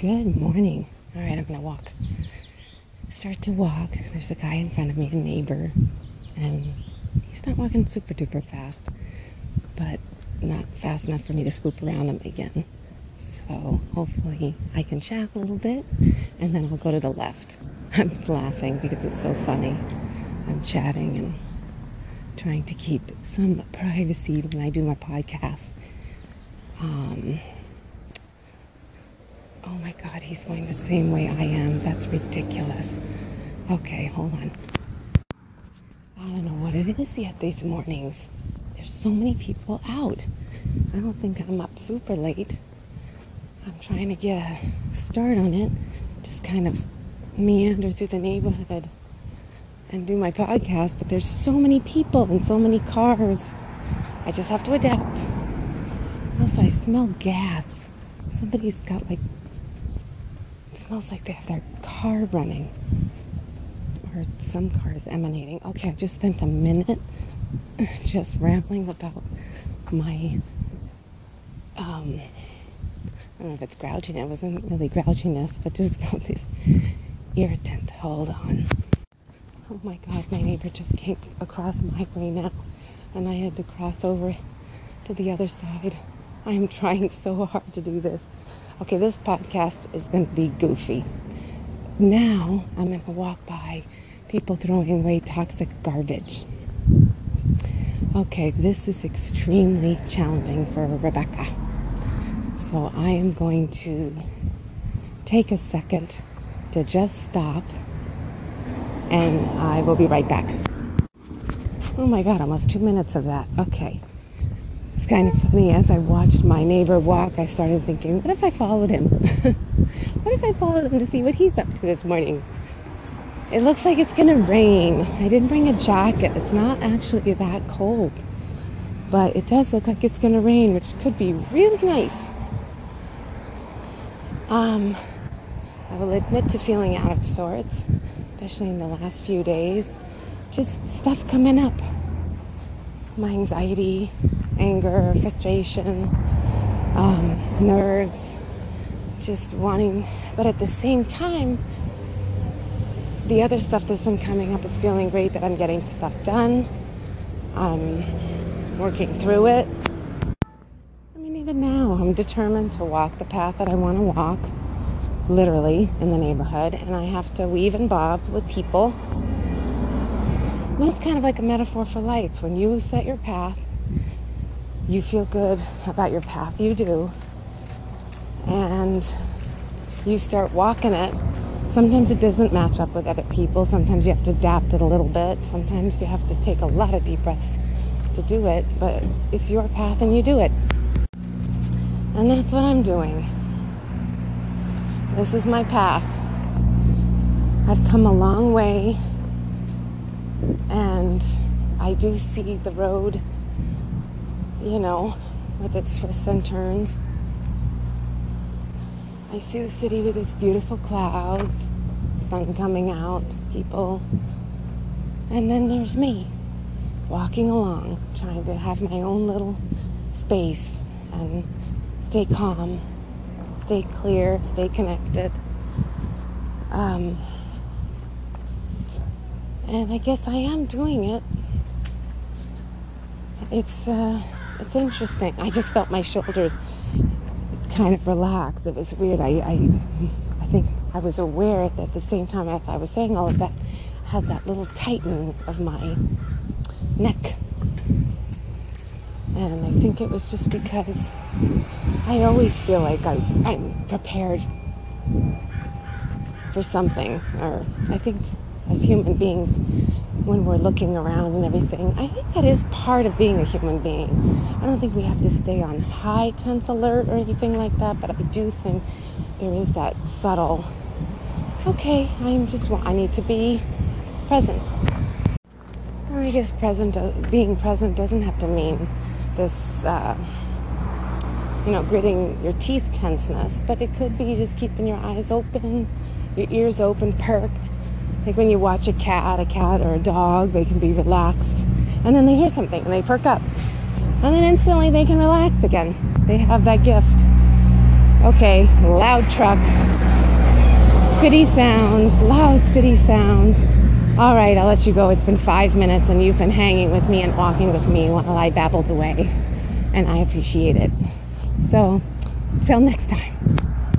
Good morning. All right, I'm gonna walk. Start to walk. There's a guy in front of me, a neighbor, and he's not walking super duper fast, but not fast enough for me to swoop around him again. So hopefully I can chat a little bit, and then I'll go to the left. I'm laughing because it's so funny. I'm chatting and trying to keep some privacy when I do my podcast. Um, my God, he's going the same way I am. That's ridiculous. Okay, hold on. I don't know what it is yet these mornings. There's so many people out. I don't think I'm up super late. I'm trying to get a start on it. Just kind of meander through the neighborhood and do my podcast, but there's so many people and so many cars. I just have to adapt. Also, I smell gas. Somebody's got like, smells like they have their car running. Or some car is emanating. Okay, I just spent a minute just rambling about my, um, I don't know if it's grouchiness. It wasn't really grouchiness, but just about this irritant. Hold on. Oh my God, my neighbor just came across my way now, and I had to cross over to the other side. I am trying so hard to do this. Okay, this podcast is going to be goofy. Now I'm going to walk by people throwing away toxic garbage. Okay, this is extremely challenging for Rebecca. So I am going to take a second to just stop and I will be right back. Oh my God, almost two minutes of that. Okay. Kind of funny. As I watched my neighbor walk, I started thinking, what if I followed him? what if I followed him to see what he's up to this morning? It looks like it's going to rain. I didn't bring a jacket. It's not actually that cold. But it does look like it's going to rain, which could be really nice. Um, I will admit to feeling out of sorts especially in the last few days. Just stuff coming up. My anxiety, anger, frustration, um, nerves, just wanting, but at the same time, the other stuff that's been coming up is feeling great that I'm getting stuff done. I'm working through it. I mean, even now, I'm determined to walk the path that I want to walk literally in the neighborhood, and I have to weave and bob with people. That's kind of like a metaphor for life. When you set your path, you feel good about your path, you do, and you start walking it. Sometimes it doesn't match up with other people. Sometimes you have to adapt it a little bit. Sometimes you have to take a lot of deep breaths to do it, but it's your path and you do it. And that's what I'm doing. This is my path. I've come a long way and I do see the road, you know, with its twists and turns. I see the city with its beautiful clouds, sun coming out, people. And then there's me walking along, trying to have my own little space and stay calm stay clear, stay connected. Um, and I guess I am doing it. It's uh, it's interesting. I just felt my shoulders kind of relax. It was weird. I, I I think I was aware that at the same time as I was saying all of that, I had that little tightening of my neck. And I think it was just because I always feel like I, I'm prepared for something. Or I think as human beings, when we're looking around and everything, I think that is part of being a human being. I don't think we have to stay on high tense alert or anything like that, but I do think there is that subtle, okay, I'm just, I need to be present. I guess present, being present doesn't have to mean this. Uh, you know, gritting your teeth tenseness, but it could be just keeping your eyes open, your ears open, perked. Like when you watch a cat, a cat or a dog, they can be relaxed. And then they hear something and they perk up. And then instantly they can relax again. They have that gift. Okay, loud truck. City sounds, loud city sounds. All right, I'll let you go. It's been five minutes and you've been hanging with me and walking with me while I babbled away. And I appreciate it. So, till next time.